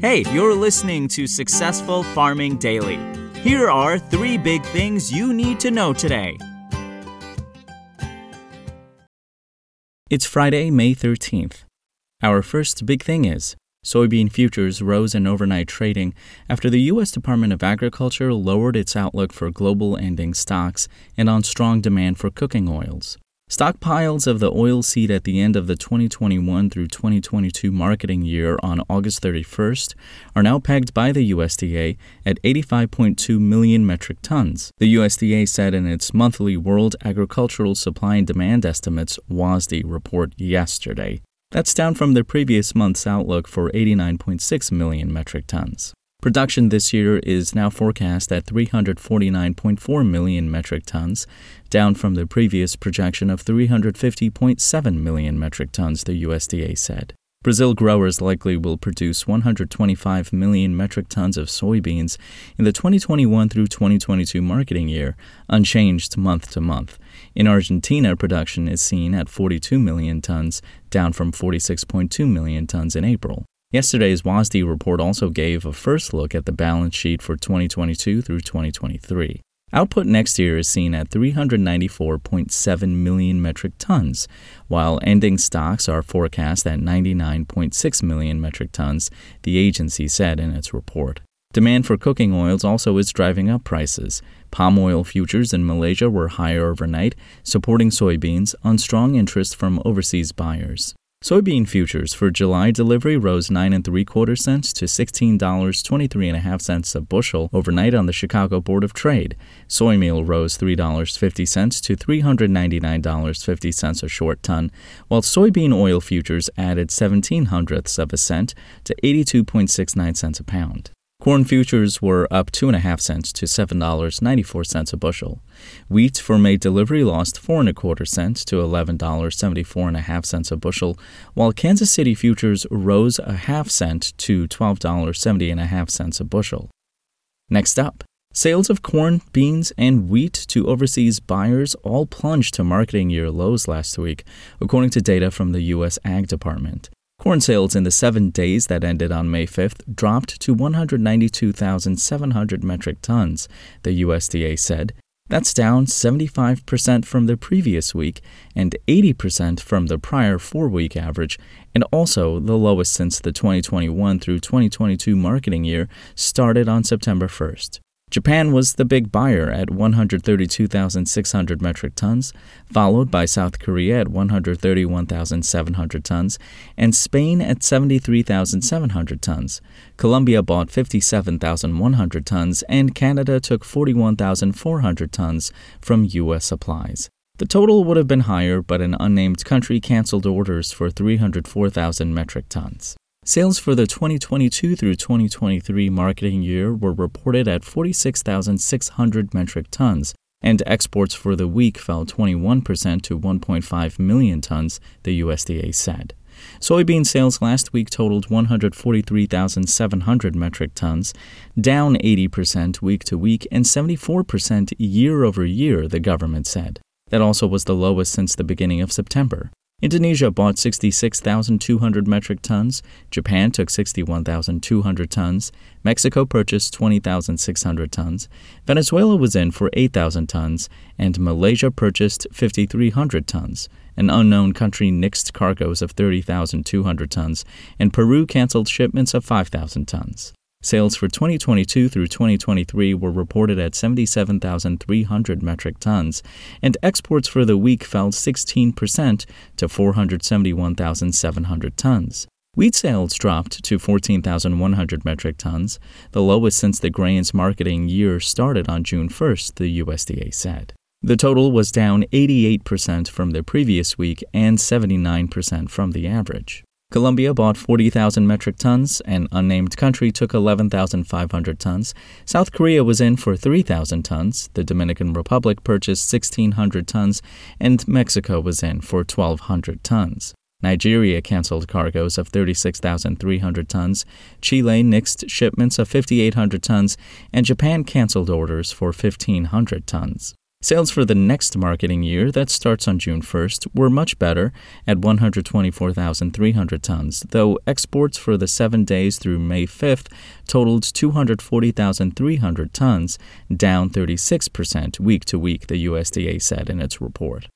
Hey, you're listening to Successful Farming Daily. Here are three big things you need to know today. It's Friday, May 13th. Our first big thing is soybean futures rose in overnight trading after the U.S. Department of Agriculture lowered its outlook for global ending stocks and on strong demand for cooking oils. Stockpiles of the oil seed at the end of the 2021 through 2022 marketing year on August 31st are now pegged by the USDA at 85.2 million metric tons. The USDA said in its monthly World Agricultural Supply and Demand Estimates WASDE report yesterday. That's down from the previous month's outlook for 89.6 million metric tons. Production this year is now forecast at 349.4 million metric tons, down from the previous projection of 350.7 million metric tons, the USDA said. Brazil growers likely will produce 125 million metric tons of soybeans in the 2021 through 2022 marketing year, unchanged month to month. In Argentina, production is seen at 42 million tons, down from 46.2 million tons in April. Yesterday's WASDE report also gave a first look at the balance sheet for 2022 through 2023. Output next year is seen at 394.7 million metric tons, while ending stocks are forecast at 99.6 million metric tons, the agency said in its report. Demand for cooking oils also is driving up prices. Palm oil futures in Malaysia were higher overnight, supporting soybeans on strong interest from overseas buyers. Soybean futures for July delivery rose 9 and 3 quarter cents to $16.23 a a bushel overnight on the Chicago Board of Trade. Soy meal rose $3.50 to $399.50 a short ton, while soybean oil futures added 17 hundredths of a cent to 82.69 cents a pound. Corn futures were up 2.5 cents to $7.94 a bushel. Wheat for May delivery lost 4 and a quarter cents to $11.74 cents a bushel, while Kansas City futures rose a half cent to $12.70 cents a bushel. Next up, Sales of corn, beans, and wheat to overseas buyers all plunged to marketing year lows last week, according to data from the U.S. Ag Department. Corn sales in the seven days that ended on May 5th dropped to 192,700 metric tons, the USDA said. That's down 75% from the previous week and 80% from the prior four week average, and also the lowest since the 2021 through 2022 marketing year started on September 1st. Japan was the big buyer at 132,600 metric tons, followed by South Korea at 131,700 tons, and Spain at 73,700 tons. Colombia bought 57,100 tons, and Canada took 41,400 tons from U.S. supplies. The total would have been higher, but an unnamed country canceled orders for 304,000 metric tons. Sales for the 2022 through 2023 marketing year were reported at 46,600 metric tons, and exports for the week fell 21% to 1.5 million tons, the USDA said. Soybean sales last week totaled 143,700 metric tons, down 80% week to week and 74% year over year, the government said. That also was the lowest since the beginning of September. Indonesia bought 66,200 metric tons, Japan took 61,200 tons, Mexico purchased 20,600 tons, Venezuela was in for 8,000 tons, and Malaysia purchased 5,300 tons. An unknown country nixed cargoes of 30,200 tons, and Peru canceled shipments of 5,000 tons. Sales for 2022 through 2023 were reported at 77,300 metric tons, and exports for the week fell 16% to 471,700 tons. Wheat sales dropped to 14,100 metric tons, the lowest since the grains marketing year started on June 1st, the USDA said. The total was down 88% from the previous week and 79% from the average. Colombia bought 40,000 metric tons, an unnamed country took 11,500 tons, South Korea was in for 3,000 tons, the Dominican Republic purchased 1,600 tons, and Mexico was in for 1,200 tons. Nigeria canceled cargoes of 36,300 tons, Chile nixed shipments of 5,800 tons, and Japan canceled orders for 1,500 tons. Sales for the next marketing year, that starts on June 1st, were much better at 124,300 tons, though exports for the seven days through May 5th totaled 240,300 tons, down 36% week to week, the USDA said in its report.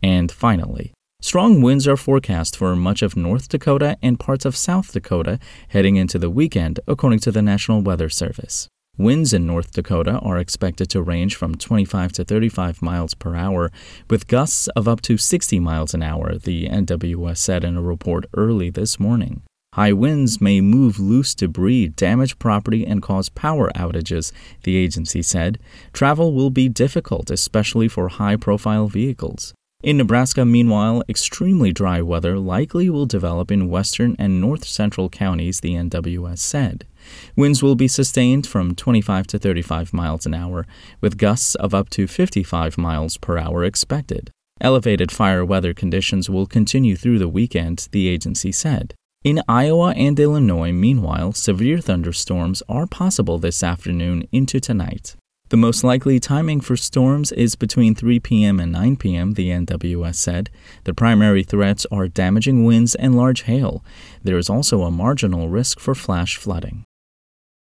And finally, Strong winds are forecast for much of North Dakota and parts of South Dakota heading into the weekend, according to the National Weather Service. Winds in North Dakota are expected to range from 25 to 35 miles per hour, with gusts of up to 60 miles an hour, the NWS said in a report early this morning. High winds may move loose debris, damage property, and cause power outages, the agency said. Travel will be difficult, especially for high profile vehicles. In Nebraska, meanwhile, extremely dry weather likely will develop in western and north central counties, the NWS said. Winds will be sustained from 25 to 35 miles an hour, with gusts of up to 55 miles per hour expected. Elevated fire weather conditions will continue through the weekend, the agency said. In Iowa and Illinois, meanwhile, severe thunderstorms are possible this afternoon into tonight. The most likely timing for storms is between 3 p.m. and 9 p.m., the NWS said. The primary threats are damaging winds and large hail. There is also a marginal risk for flash flooding.